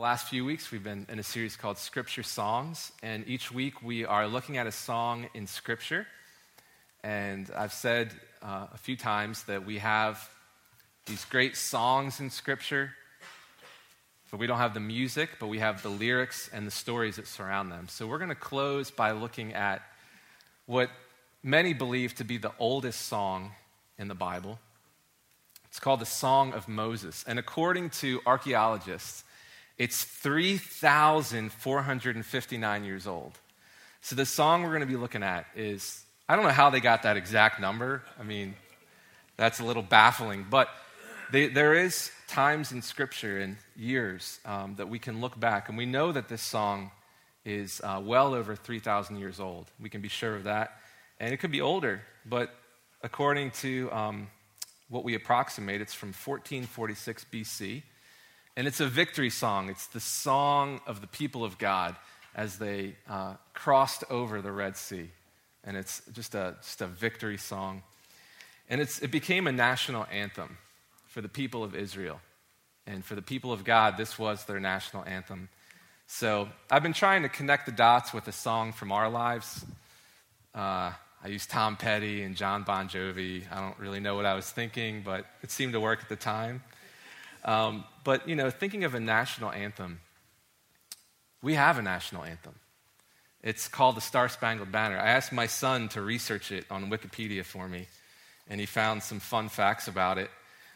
last few weeks, we've been in a series called Scripture Songs, and each week we are looking at a song in Scripture. And I've said uh, a few times that we have these great songs in Scripture, but we don't have the music, but we have the lyrics and the stories that surround them. So we're going to close by looking at what many believe to be the oldest song in the Bible. It's called the Song of Moses. And according to archaeologists, it's 3,459 years old. So the song we're going to be looking at is, I don't know how they got that exact number. I mean, that's a little baffling. But they, there is times in Scripture and years um, that we can look back, and we know that this song is uh, well over 3,000 years old. We can be sure of that. And it could be older, but according to um, what we approximate, it's from 1446 BC. And it's a victory song. It's the song of the people of God as they uh, crossed over the Red Sea. And it's just a, just a victory song. And it's, it became a national anthem for the people of Israel. And for the people of God, this was their national anthem. So I've been trying to connect the dots with a song from our lives. Uh, I used Tom Petty and John Bon Jovi. I don't really know what I was thinking, but it seemed to work at the time. Um, but, you know, thinking of a national anthem, we have a national anthem. It's called the Star Spangled Banner. I asked my son to research it on Wikipedia for me, and he found some fun facts about it.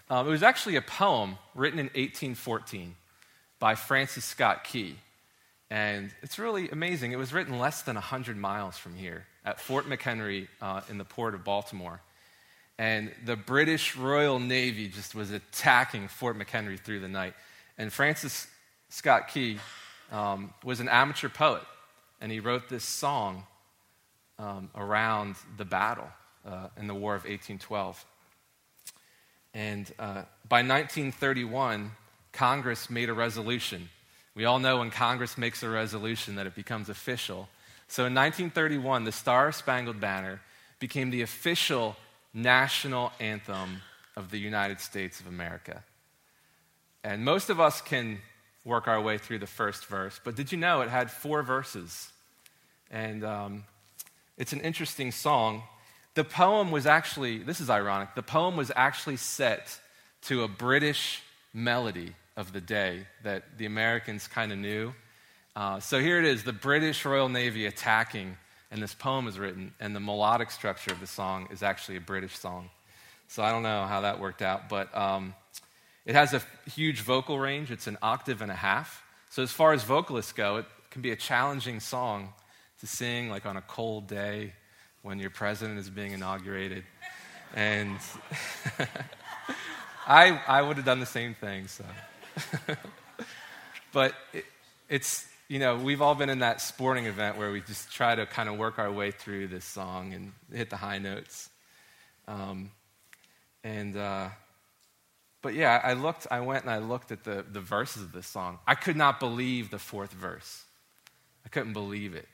Um, it was actually a poem written in 1814 by Francis Scott Key. And it's really amazing. It was written less than 100 miles from here at Fort McHenry uh, in the port of Baltimore and the British Royal Navy just was attacking Fort McHenry through the night. And Francis Scott Key um, was an amateur poet, and he wrote this song um, around the battle uh, in the War of 1812. And uh, by 1931, Congress made a resolution. We all know when Congress makes a resolution that it becomes official. So in 1931, the Star Spangled Banner became the official national anthem of the United States of America. And most of us can work our way through the first verse, but did you know it had four verses? And um, it's an interesting song. The poem was actually, this is ironic, the poem was actually set to a British melody of the day that the Americans kind of knew. Uh, so here it is the British Royal Navy attacking and this poem is written, and the melodic structure of the song is actually a British song. So I don't know how that worked out, but um, it has a huge vocal range. It's an octave and a half. So as far as vocalists go, it can be a challenging song to sing like on a cold day when your president is being inaugurated. And I, I would have done the same thing. So. but it, it's you know, we've all been in that sporting event where we just try to kind of work our way through this song and hit the high notes. Um, and, uh, but yeah, I looked, I went and I looked at the, the verses of this song. I could not believe the fourth verse. I couldn't believe it.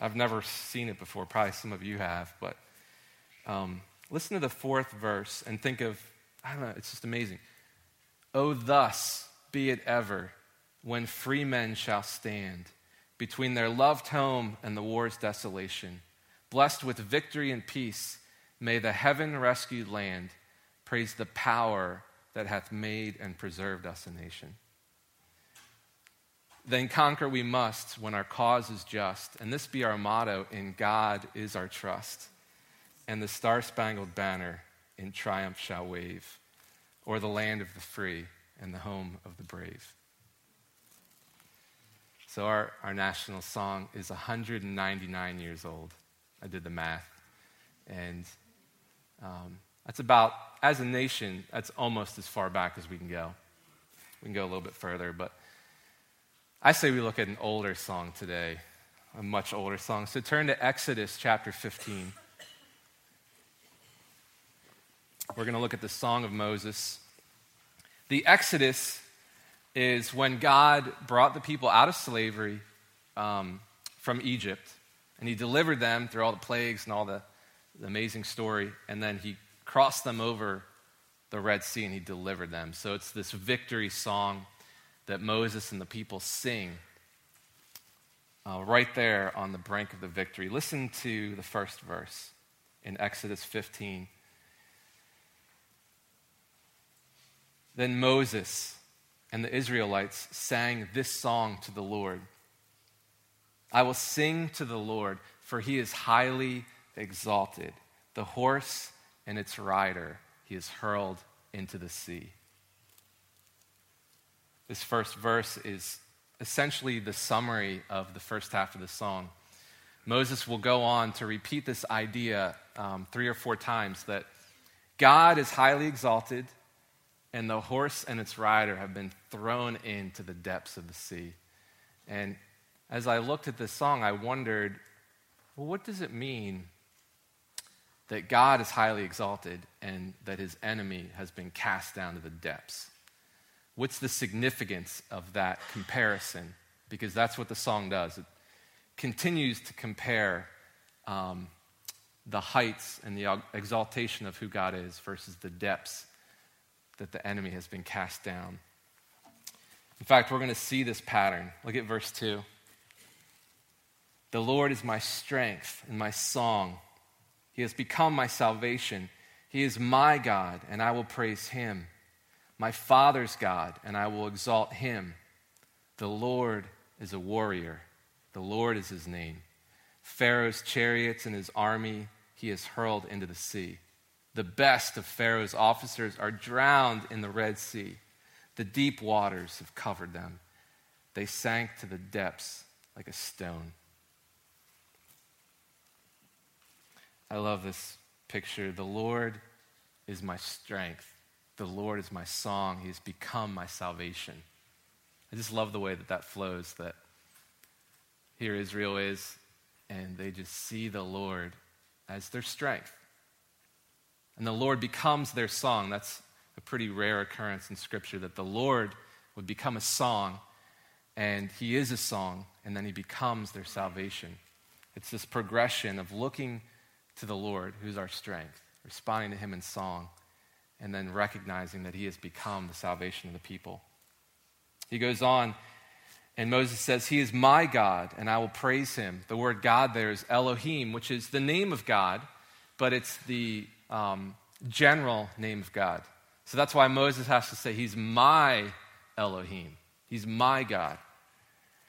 I've never seen it before. Probably some of you have, but um, listen to the fourth verse and think of, I don't know, it's just amazing. Oh, thus be it ever when free men shall stand between their loved home and the war's desolation. Blessed with victory and peace, may the heaven rescued land praise the power that hath made and preserved us a nation. Then conquer we must when our cause is just, and this be our motto in God is our trust. And the star spangled banner in triumph shall wave, o'er the land of the free and the home of the brave. So our, our national song is 199 years old. I did the math. And um, that's about, as a nation, that's almost as far back as we can go. We can go a little bit further, but I say we look at an older song today, a much older song. So turn to Exodus chapter 15. We're going to look at the Song of Moses. The Exodus is when God brought the people out of slavery um, from Egypt, and He delivered them through all the plagues and all the, the amazing story, and then He crossed them over the Red Sea and He delivered them. So it's this victory song that Moses and the people sing uh, right there on the brink of the victory. Listen to the first verse in Exodus 15. Then Moses and the Israelites sang this song to the Lord I will sing to the Lord, for he is highly exalted. The horse and its rider he has hurled into the sea. This first verse is essentially the summary of the first half of the song. Moses will go on to repeat this idea um, three or four times that God is highly exalted, and the horse and its rider have been thrown into the depths of the sea. And as I looked at this song, I wondered, well, what does it mean that God is highly exalted and that his enemy has been cast down to the depths? What's the significance of that comparison? Because that's what the song does. It continues to compare um, the heights and the exaltation of who God is versus the depths that the enemy has been cast down. In fact, we're going to see this pattern. Look at verse 2. The Lord is my strength and my song. He has become my salvation. He is my God, and I will praise him my Father's God, and I will exalt him. The Lord is a warrior, the Lord is his name. Pharaoh's chariots and his army he has hurled into the sea. The best of Pharaoh's officers are drowned in the Red Sea. The deep waters have covered them. They sank to the depths like a stone. I love this picture. The Lord is my strength. The Lord is my song. He has become my salvation. I just love the way that that flows, that here Israel is, and they just see the Lord as their strength. And the Lord becomes their song. That's a pretty rare occurrence in Scripture that the Lord would become a song, and He is a song, and then He becomes their salvation. It's this progression of looking to the Lord, who's our strength, responding to Him in song, and then recognizing that he has become the salvation of the people. He goes on, and Moses says, He is my God, and I will praise him. The word God there is Elohim, which is the name of God, but it's the um, general name of God. So that's why Moses has to say, He's my Elohim. He's my God.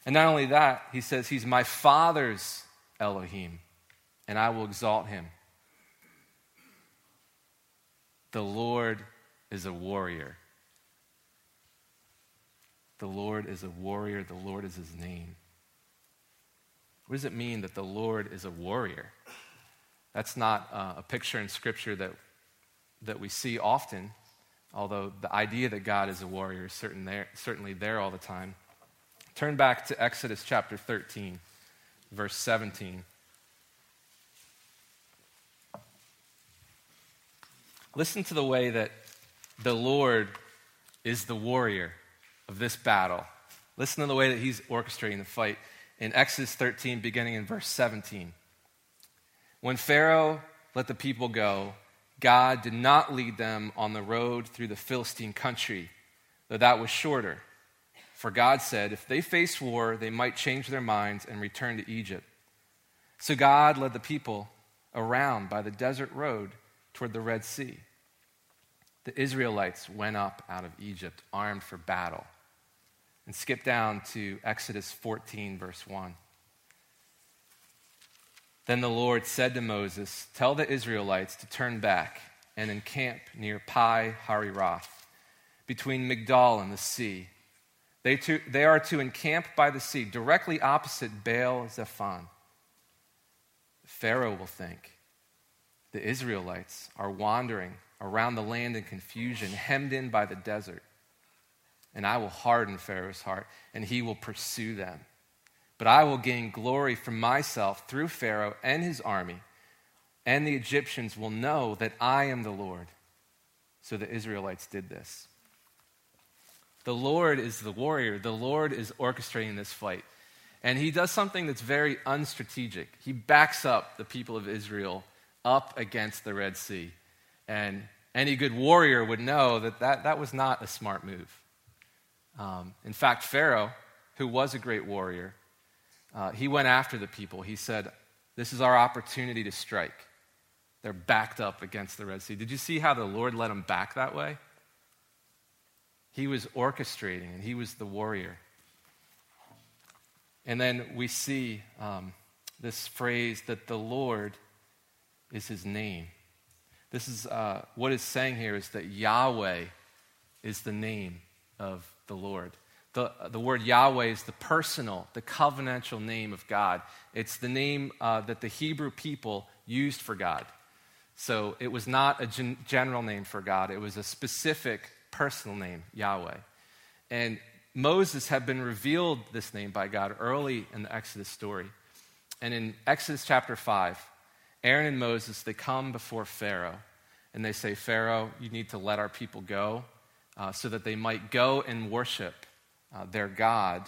And not only that, he says, He's my Father's Elohim, and I will exalt him. The Lord is a warrior. The Lord is a warrior. The Lord is his name. What does it mean that the Lord is a warrior? That's not uh, a picture in Scripture that, that we see often, although the idea that God is a warrior is certain there, certainly there all the time. Turn back to Exodus chapter 13, verse 17. Listen to the way that the Lord is the warrior of this battle. Listen to the way that he's orchestrating the fight in Exodus 13, beginning in verse 17. When Pharaoh let the people go, God did not lead them on the road through the Philistine country, though that was shorter. For God said, if they face war, they might change their minds and return to Egypt. So God led the people around by the desert road toward the Red Sea. The Israelites went up out of Egypt armed for battle. And skip down to Exodus 14, verse 1. Then the Lord said to Moses, Tell the Israelites to turn back and encamp near Pi Hahiroth, between Migdol and the sea. They, to, they are to encamp by the sea, directly opposite Baal Zephon. Pharaoh will think, the Israelites are wandering around the land in confusion, hemmed in by the desert. And I will harden Pharaoh's heart, and he will pursue them. But I will gain glory for myself through Pharaoh and his army, and the Egyptians will know that I am the Lord. So the Israelites did this. The Lord is the warrior, the Lord is orchestrating this fight. And he does something that's very unstrategic. He backs up the people of Israel up against the Red Sea. And any good warrior would know that that, that was not a smart move. Um, in fact, Pharaoh, who was a great warrior, uh, he went after the people. He said, This is our opportunity to strike. They're backed up against the Red Sea. Did you see how the Lord led them back that way? He was orchestrating, and he was the warrior. And then we see um, this phrase that the Lord is his name. This is uh, what it's saying here is that Yahweh is the name of the Lord. The, the word Yahweh is the personal, the covenantal name of God. It's the name uh, that the Hebrew people used for God. So it was not a gen- general name for God, it was a specific personal name, Yahweh. And Moses had been revealed this name by God early in the Exodus story. And in Exodus chapter 5, Aaron and Moses, they come before Pharaoh and they say, Pharaoh, you need to let our people go uh, so that they might go and worship uh, their God,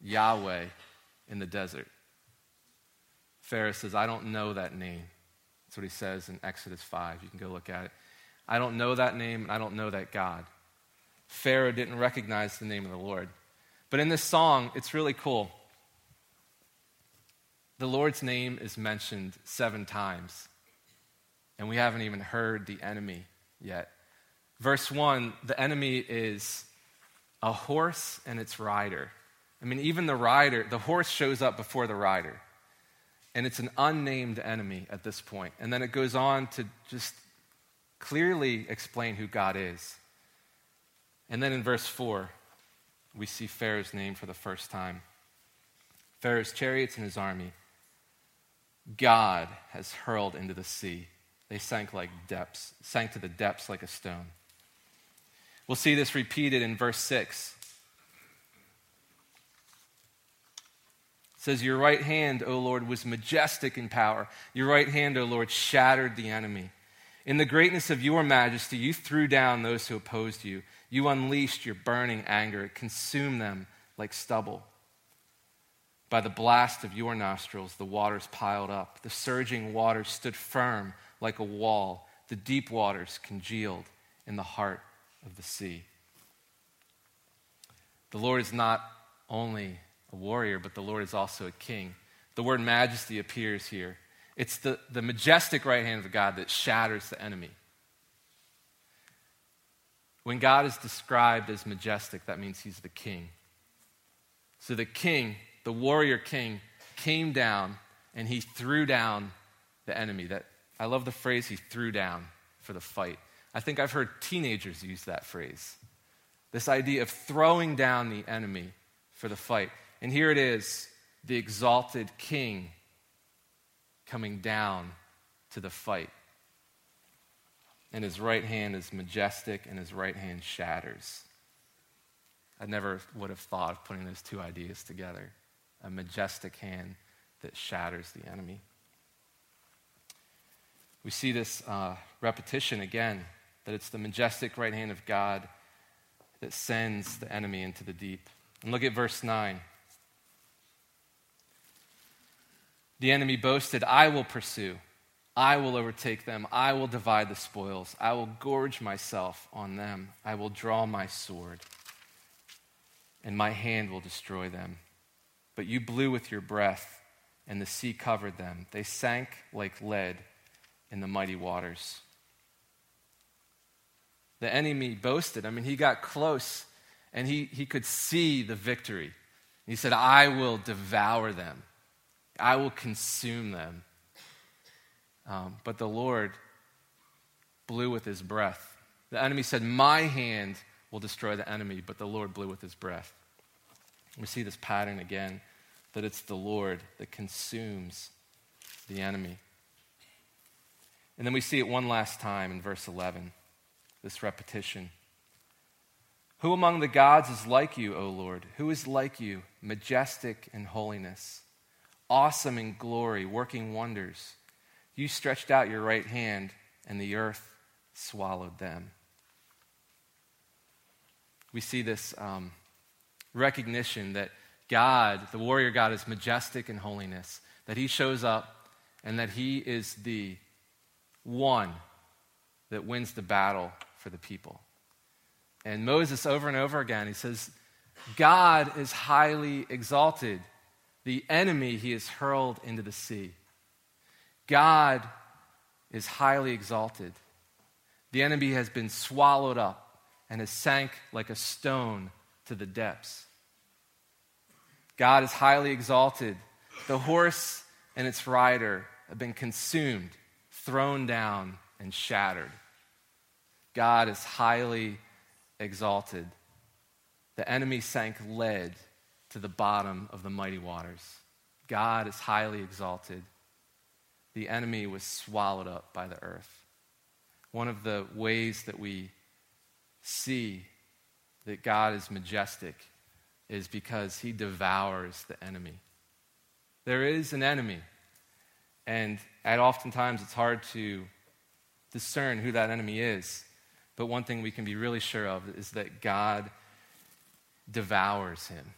Yahweh, in the desert. Pharaoh says, I don't know that name. That's what he says in Exodus 5. You can go look at it. I don't know that name, and I don't know that God. Pharaoh didn't recognize the name of the Lord. But in this song, it's really cool. The Lord's name is mentioned seven times, and we haven't even heard the enemy yet. Verse 1 the enemy is a horse and its rider. I mean, even the rider, the horse shows up before the rider. And it's an unnamed enemy at this point. And then it goes on to just clearly explain who God is. And then in verse 4, we see Pharaoh's name for the first time Pharaoh's chariots and his army God has hurled into the sea. They sank like depths, sank to the depths like a stone. We'll see this repeated in verse 6. It says, Your right hand, O Lord, was majestic in power. Your right hand, O Lord, shattered the enemy. In the greatness of your majesty, you threw down those who opposed you. You unleashed your burning anger, it consumed them like stubble. By the blast of your nostrils, the waters piled up. The surging waters stood firm like a wall. The deep waters congealed in the heart of the sea. The Lord is not only a warrior, but the Lord is also a king. The word majesty appears here. It's the, the majestic right hand of God that shatters the enemy. When God is described as majestic, that means he's the king. So the king the warrior king, came down and he threw down the enemy. That I love the phrase he threw down for the fight. I think I've heard teenagers use that phrase. This idea of throwing down the enemy for the fight. And here it is the exalted king coming down to the fight. And his right hand is majestic, and his right hand shatters. I never would have thought of putting those two ideas together a majestic hand that shatters the enemy. We see this uh, repetition again that it's the majestic right hand of God that sends the enemy into the deep. And look at verse 9. The enemy boasted, I will pursue. I will overtake them. I will divide the spoils. I will gorge myself on them. I will draw my sword, and my hand will destroy them. But you blew with your breath, and the sea covered them. They sank like lead in the mighty waters. The enemy boasted. I mean, he got close and he, he could see the victory. He said, I will devour them, I will consume them. Um, but the Lord blew with his breath. The enemy said, My hand will destroy the enemy, but the Lord blew with his breath. We see this pattern again that it's the Lord that consumes the enemy. And then we see it one last time in verse 11, this repetition. Who among the gods is like you, O Lord? Who is like you, majestic in holiness, awesome in glory, working wonders? You stretched out your right hand, and the earth swallowed them. We see this um, recognition that God, the warrior God, is majestic in holiness, that he shows up and that he is the one that wins the battle for the people. And Moses, over and over again, he says, God is highly exalted. The enemy he has hurled into the sea. God is highly exalted. The enemy has been swallowed up and has sank like a stone to the depths. God is highly exalted. The horse and its rider have been consumed, thrown down, and shattered. God is highly exalted. The enemy sank lead to the bottom of the mighty waters. God is highly exalted. The enemy was swallowed up by the earth. One of the ways that we see that God is majestic is because he devours the enemy. There is an enemy, and at oftentimes it's hard to discern who that enemy is. But one thing we can be really sure of is that God devours him.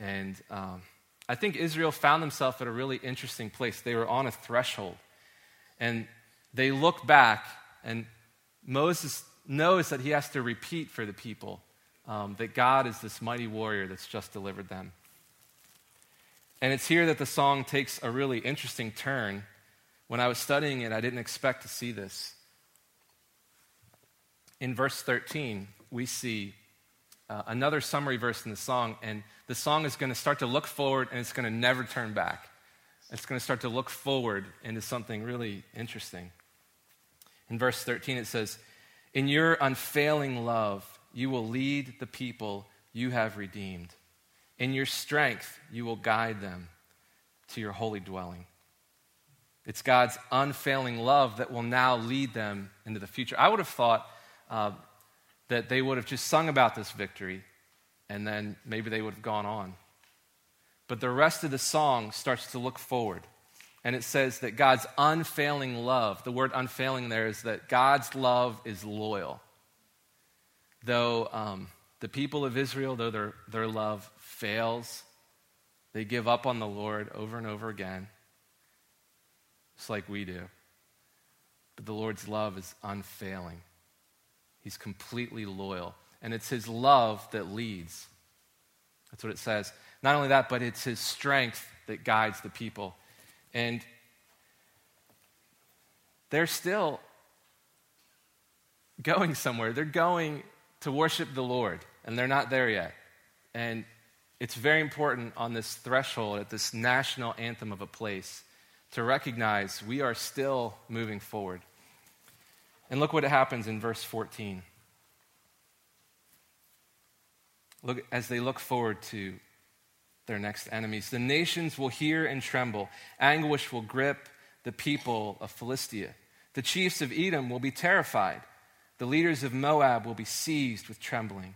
And um, I think Israel found themselves at a really interesting place. They were on a threshold. And they look back, and Moses knows that he has to repeat for the people um, that God is this mighty warrior that's just delivered them. And it's here that the song takes a really interesting turn. When I was studying it, I didn't expect to see this. In verse 13, we see uh, another summary verse in the song, and the song is going to start to look forward and it's going to never turn back. It's going to start to look forward into something really interesting. In verse 13, it says, In your unfailing love, you will lead the people you have redeemed. In your strength, you will guide them to your holy dwelling. It's God's unfailing love that will now lead them into the future. I would have thought uh, that they would have just sung about this victory and then maybe they would have gone on. But the rest of the song starts to look forward. And it says that God's unfailing love, the word unfailing there is that God's love is loyal. Though um, the people of Israel, though their, their love fails, they give up on the Lord over and over again, just like we do. But the Lord's love is unfailing. He's completely loyal. And it's his love that leads. That's what it says. Not only that, but it's his strength that guides the people. And they're still going somewhere. They're going to worship the Lord, and they're not there yet. And it's very important on this threshold, at this national anthem of a place, to recognize we are still moving forward. And look what happens in verse 14. Look, as they look forward to their next enemies, the nations will hear and tremble. Anguish will grip the people of Philistia. The chiefs of Edom will be terrified. The leaders of Moab will be seized with trembling.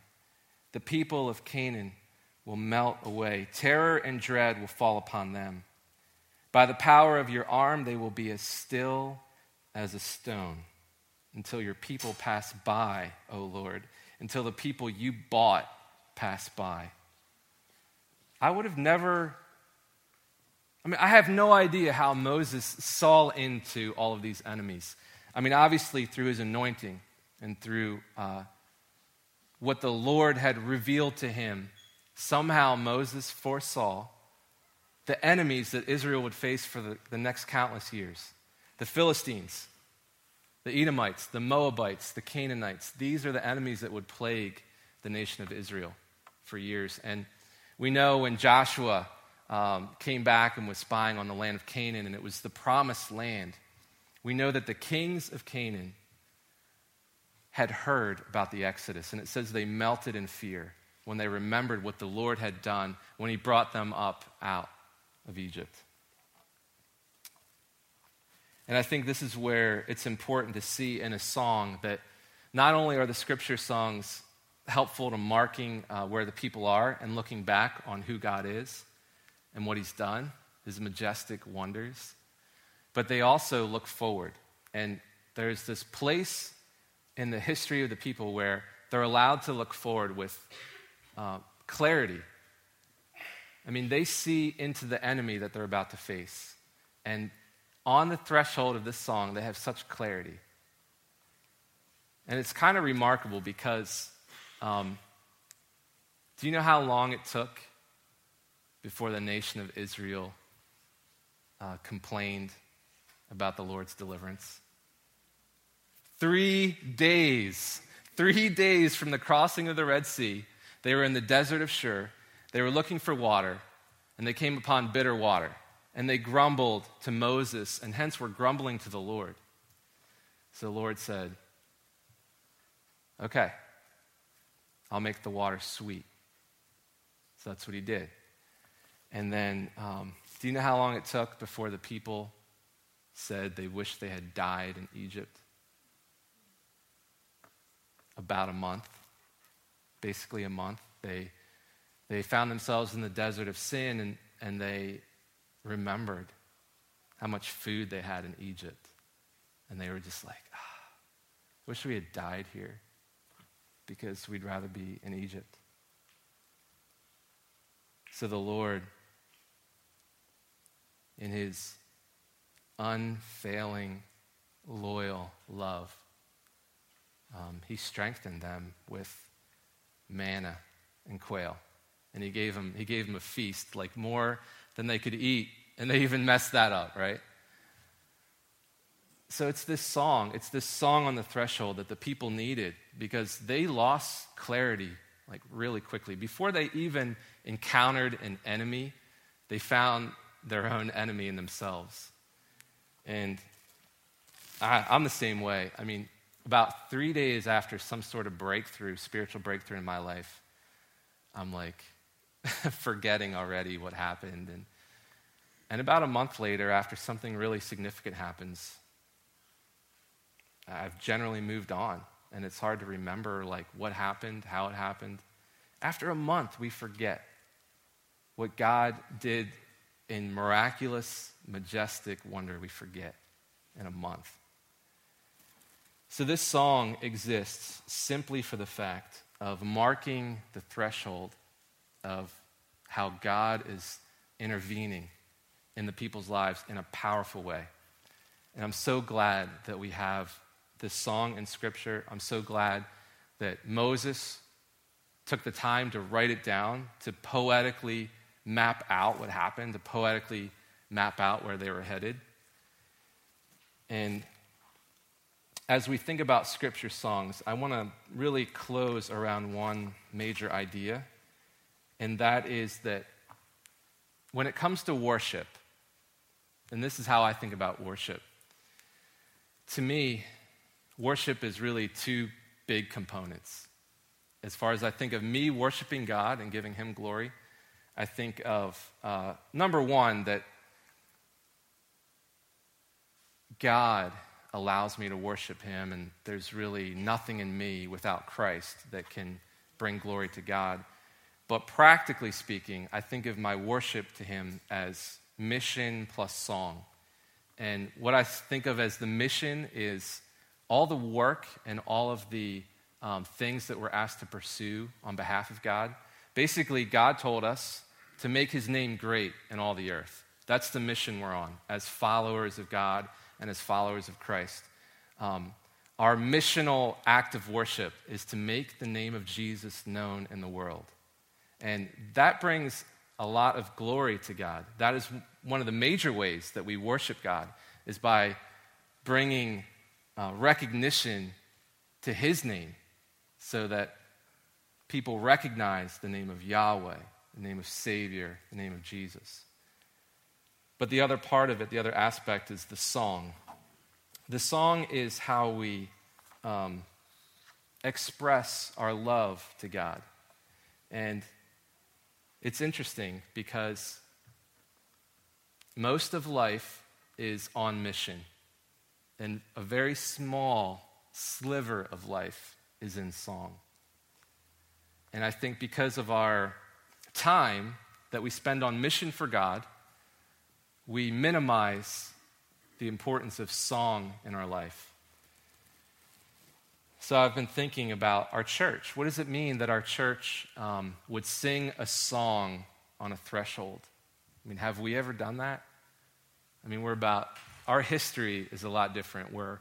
The people of Canaan will melt away. Terror and dread will fall upon them. By the power of your arm, they will be as still as a stone until your people pass by, O Lord, until the people you bought pass by. I would have never, I mean, I have no idea how Moses saw into all of these enemies. I mean, obviously, through his anointing and through uh, what the Lord had revealed to him, somehow Moses foresaw the enemies that Israel would face for the, the next countless years the Philistines, the Edomites, the Moabites, the Canaanites, these are the enemies that would plague the nation of Israel for years. And we know when Joshua um, came back and was spying on the land of Canaan, and it was the promised land, we know that the kings of Canaan had heard about the Exodus. And it says they melted in fear when they remembered what the Lord had done when he brought them up out of Egypt. And I think this is where it's important to see in a song that not only are the scripture songs helpful to marking uh, where the people are and looking back on who God is and what he's done, his majestic wonders, but they also look forward. And there's this place in the history of the people where they're allowed to look forward with uh, clarity. I mean, they see into the enemy that they're about to face. And on the threshold of this song, they have such clarity. And it's kind of remarkable because Um, do you know how long it took before the nation of Israel uh, complained about the Lord's deliverance? Three days. Three days from the crossing of the Red Sea, they were in the desert of Shur. They were looking for water, and they came upon bitter water. And they grumbled to Moses, and hence were grumbling to the Lord. So the Lord said, Okay, I'll make the water sweet. So that's what he did. And then, um, do you know how long it took before the people said they wished they had died in Egypt? About a month. Basically, a month. They, they found themselves in the desert of sin and, and they remembered how much food they had in Egypt. And they were just like, ah, wish we had died here because we'd rather be in Egypt. So the Lord, in his unfailing, loyal love, um, he strengthened them with manna and quail. And he gave them, he gave them a feast, like more than they could eat. And they even messed that up, right? So it's this song, it's this song on the threshold that the people needed because they lost clarity like really quickly. Before they even encountered an enemy, they found their own enemy in themselves. And I, am the same way. I mean, about three days after some sort of breakthrough, spiritual breakthrough in my life, I'm like forgetting already what happened. And, and about a month later, after something really significant happens, I've generally moved on, and it's hard to remember like what happened, how it happened. After a month, we forget what God did in miraculous, majestic wonder. We forget in a month. So, this song exists simply for the fact of marking the threshold of how God is intervening in the people's lives in a powerful way. And I'm so glad that we have this song in Scripture. I'm so glad that Moses took the time to write it down, to poetically map out what happened, to poetically map out where they were headed. And as we think about Scripture songs, I want to really close around one major idea, and that is that when it comes to worship, and this is how I think about worship, to me, worship is really two big components. As far as I think of me worshiping God and giving Him glory, I think of uh, number one, that God allows me to worship Him, and there's really nothing in me without Christ that can bring glory to God. But practically speaking, I think of my worship to Him as mission plus song. And what I think of as the mission is all the work and all of the um, things that we're asked to pursue on behalf of God. Basically, God told us to make his name great in all the earth. That's the mission we're on as followers of God and as followers of Christ. Um, our missional act of worship is to make the name of Jesus known in the world. And that brings a lot of glory to God. That is one of the major ways that we worship God, is by bringing uh, recognition to his name so that people recognize the name of Yahweh, the name of Savior, the name of Jesus. But the other part of it, the other aspect, is the song. The song is how we um, express our love to God. And it's interesting because most of life is on mission and a very small sliver of life is in song. And I think because of our time that we spend on mission for God, we minimize the importance of song in our life. So I've been thinking about our church. What does it mean that our church um, would sing a song on a threshold? I mean, have we ever done that? I mean, we're about our history is a lot different. We're,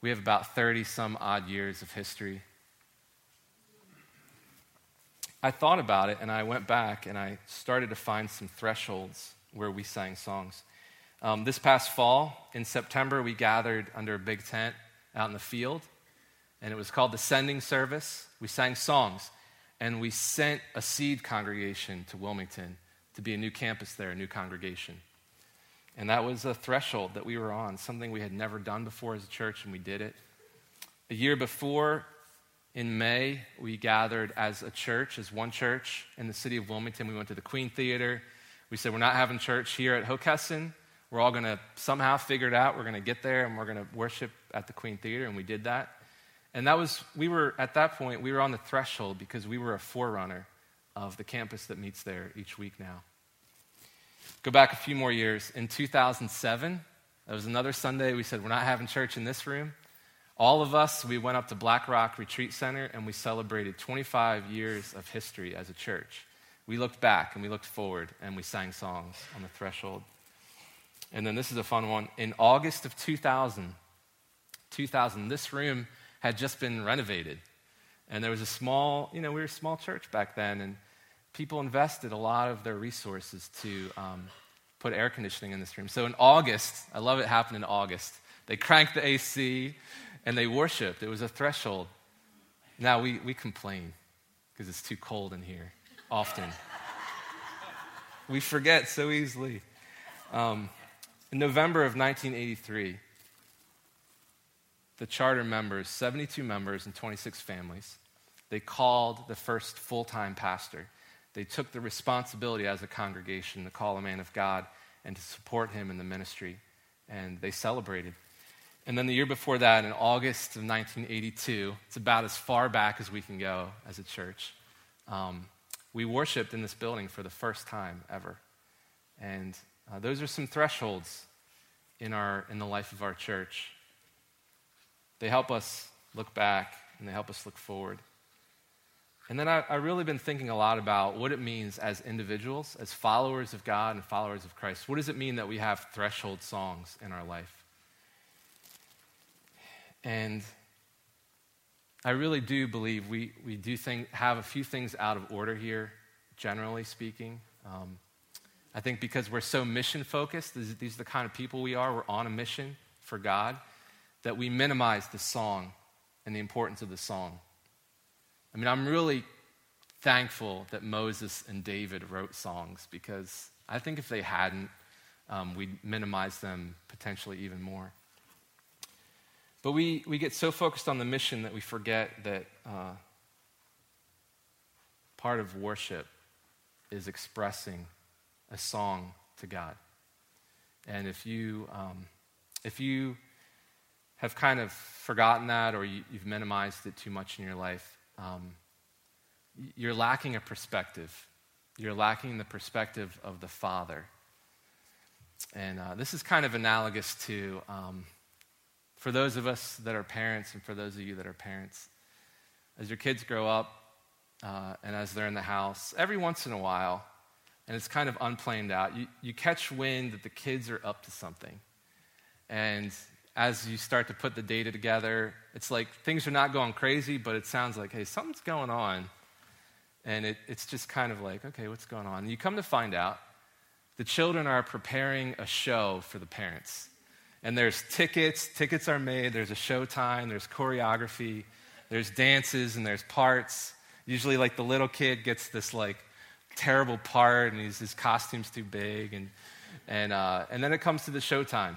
we have about 30 some odd years of history. I thought about it and I went back and I started to find some thresholds where we sang songs. Um, this past fall, in September, we gathered under a big tent out in the field, and it was called the Sending Service. We sang songs, and we sent a seed congregation to Wilmington to be a new campus there, a new congregation. And that was a threshold that we were on, something we had never done before as a church, and we did it. A year before, in May, we gathered as a church, as one church in the city of Wilmington. We went to the Queen Theater. We said, We're not having church here at Hockessin. We're all going to somehow figure it out. We're going to get there and we're going to worship at the Queen Theater. And we did that. And that was, we were, at that point, we were on the threshold because we were a forerunner of the campus that meets there each week now. Go back a few more years. In 2007, that was another Sunday, we said, We're not having church in this room. All of us, we went up to Black Rock Retreat Center and we celebrated 25 years of history as a church. We looked back and we looked forward and we sang songs on the threshold. And then this is a fun one. In August of 2000, 2000, this room had just been renovated. And there was a small, you know, we were a small church back then, and people invested a lot of their resources to um, put air conditioning in this room. So in August, I love it happened in August, they cranked the AC and they worshiped. It was a threshold. Now we, we complain because it's too cold in here often. we forget so easily. Um, in November of 1983, the charter members, 72 members and 26 families, they called the first full time pastor. They took the responsibility as a congregation to call a man of God and to support him in the ministry. And they celebrated. And then the year before that, in August of 1982, it's about as far back as we can go as a church, um, we worshiped in this building for the first time ever. And uh, those are some thresholds in, our, in the life of our church. They help us look back and they help us look forward. And then I, have really been thinking a lot about what it means as individuals, as followers of God and followers of Christ. What does it mean that we have threshold songs in our life? And I really do believe we, we do think, have a few things out of order here, generally speaking. Um, I think because we're so mission focused, these are the kind of people we are, we're on a mission for God, that we minimize the song and the importance of the song. I mean, I'm really thankful that Moses and David wrote songs because I think if they hadn't, um, we'd minimize them potentially even more. But we, we get so focused on the mission that we forget that uh, part of worship is expressing a song to God. And if you, um, if you have kind of forgotten that or you, have minimized it too much in your life, um, you're lacking a perspective. You're lacking the perspective of the Father. And uh, this is kind of analogous to, um, for those of us that are parents and for those of you that are parents, as your kids grow up uh, and as they're in the house, every once in a while, and it's kind of unplanned out. You, you catch wind that the kids are up to something. And as you start to put the data together, it's like things are not going crazy, but it sounds like, hey, something's going on. And it, it's just kind of like, okay, what's going on? And you come to find out the children are preparing a show for the parents. And there's tickets, tickets are made, there's a show time, there's choreography, there's dances, and there's parts. Usually, like the little kid gets this like terrible part and his costume's too big. And, and, uh, and then it comes to the showtime.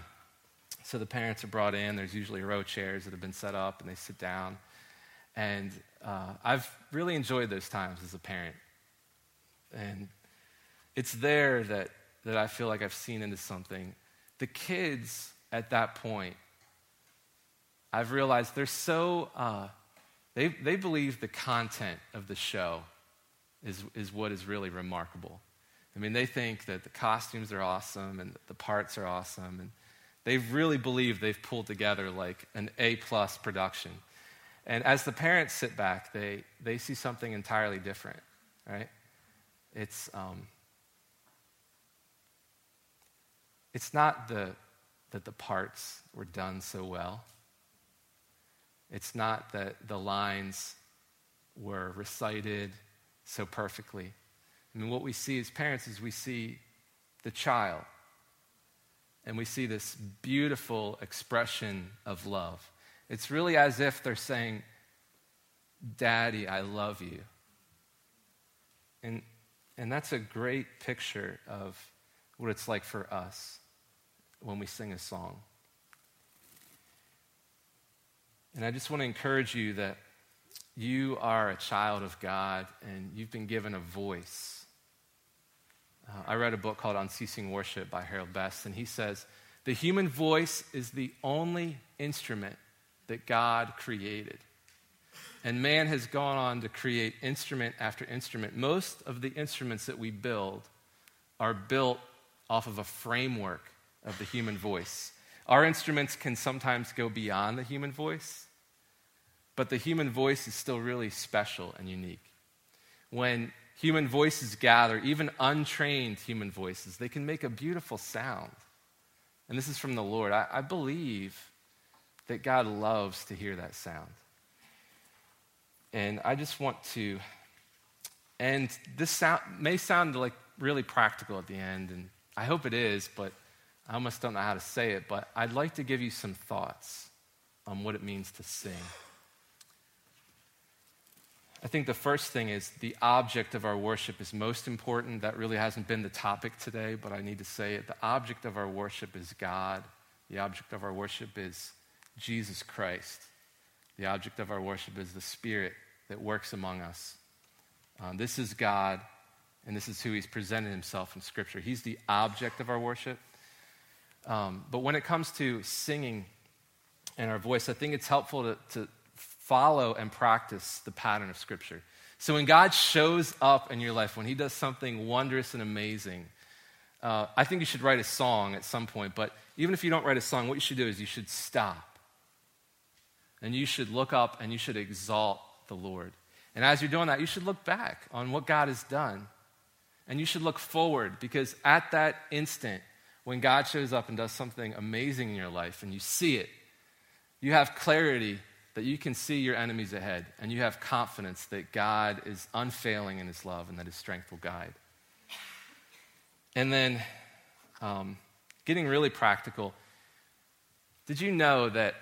So the parents are brought in. There's usually row chairs that have been set up and they sit down. And uh, I've really enjoyed those times as a parent. And it's there that, that I feel like I've seen into something. The kids at that point, I've realized they're so, uh, they, they believe the content of the show is, is what is really remarkable. I mean, they think that the costumes are awesome and the parts are awesome, and they really believe they've pulled together like an A plus production. And as the parents sit back, they, they see something entirely different, right? It's, um, it's not the, that the parts were done so well. It's not that the lines were recited so perfectly. I mean, what we see as parents is we see the child, and we see this beautiful expression of love. It's really as if they're saying, Daddy, I love you. And, and that's a great picture of what it's like for us when we sing a song. And I just want to encourage you that you are a child of God and you've been given a voice. Uh, I read a book called Unceasing Worship by Harold Best, and he says, The human voice is the only instrument that God created. And man has gone on to create instrument after instrument. Most of the instruments that we build are built off of a framework of the human voice. Our instruments can sometimes go beyond the human voice, but the human voice is still really special and unique. When human voices gather, even untrained human voices, they can make a beautiful sound. And this is from the Lord. I, I believe that God loves to hear that sound. And I just want to and this sound, may sound like really practical at the end, and I hope it is, but I almost don't know how to say it. But I'd like to give you some thoughts on what it means to sing. I think the first thing is the object of our worship is most important. That really hasn't been the topic today, but I need to say it. The object of our worship is God. The object of our worship is Jesus Christ. The object of our worship is the Spirit that works among us. Um, this is God, and this is who He's presented Himself in Scripture. He's the object of our worship. Um, but when it comes to singing and our voice, I think it's helpful to, to follow and practice the pattern of Scripture. So when God shows up in your life, when He does something wondrous and amazing, uh, I think you should write a song at some point. But even if you don't write a song, what you should do is you should stop. And you should look up and you should exalt the Lord. And as you're doing that, you should look back on what God has done. And you should look forward because at that instant, when God shows up and does something amazing in your life and you see it, you have clarity that you can see your enemies ahead and you have confidence that God is unfailing in his love and that his strength will guide. And then, um, getting really practical, did you know that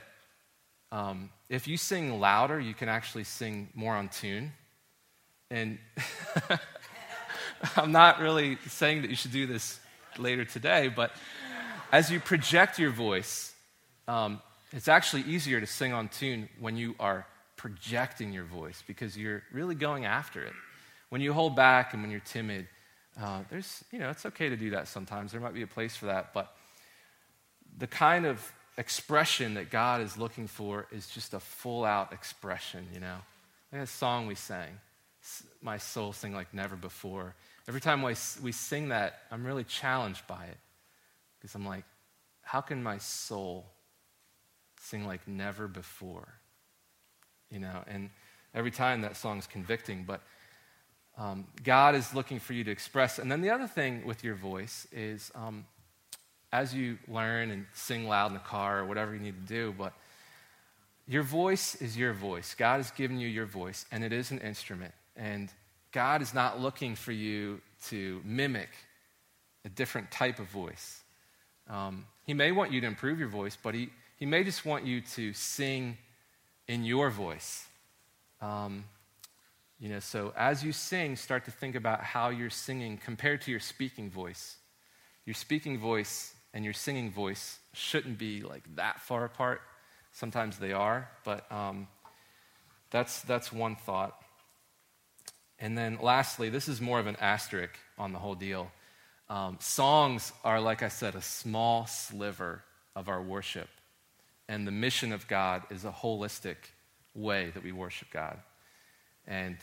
um, if you sing louder, you can actually sing more on tune? And I'm not really saying that you should do this later today, but as you project your voice, um, it's actually easier to sing on tune when you are projecting your voice because you're really going after it. When you hold back and when you're timid, uh, there's, you know, it's okay to do that sometimes. There might be a place for that, but the kind of expression that God is looking for is just a full out expression, you know. Like a song we sang, My Soul Sing Like Never Before. Every time we sing that, I'm really challenged by it because I'm like, how can my soul sing like never before? You know, and every time that song's convicting, but um, God is looking for you to express. And then the other thing with your voice is um, as you learn and sing loud in the car or whatever you need to do, but your voice is your voice. God has given you your voice, and it is an instrument. And God is not looking for you to mimic a different type of voice. Um, he may want you to improve your voice, but he, he may just want you to sing in your voice. Um, you know, so as you sing, start to think about how you're singing compared to your speaking voice. Your speaking voice and your singing voice shouldn't be like that far apart. Sometimes they are, but um, that's, that's one thought. And then lastly, this is more of an asterisk on the whole deal. Um, songs are, like I said, a small sliver of our worship. And the mission of God is a holistic way that we worship God. And,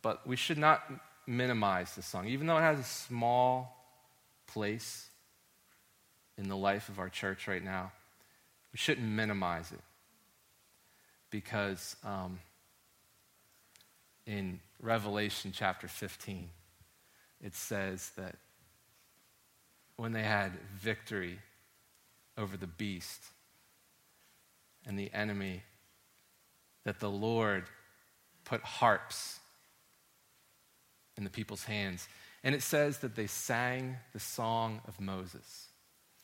but we should not minimize the song, even though it has a small place in the life of our church right now. We shouldn't minimize it because um, in Revelation chapter 15, it says that when they had victory over the beast and the enemy, that the Lord put harps in the people's hands. And it says that they sang the song of Moses,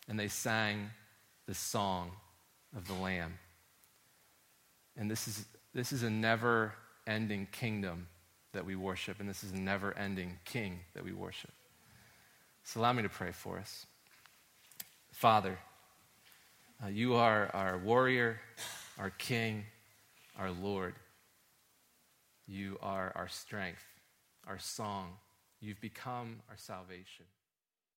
and they sang the song of the Lamb. And this is, this is a never ending kingdom that we worship, and this is a never ending king that we worship. So allow me to pray for us. Father, uh, you are our warrior, our king, our Lord. You are our strength, our song. You've become our salvation.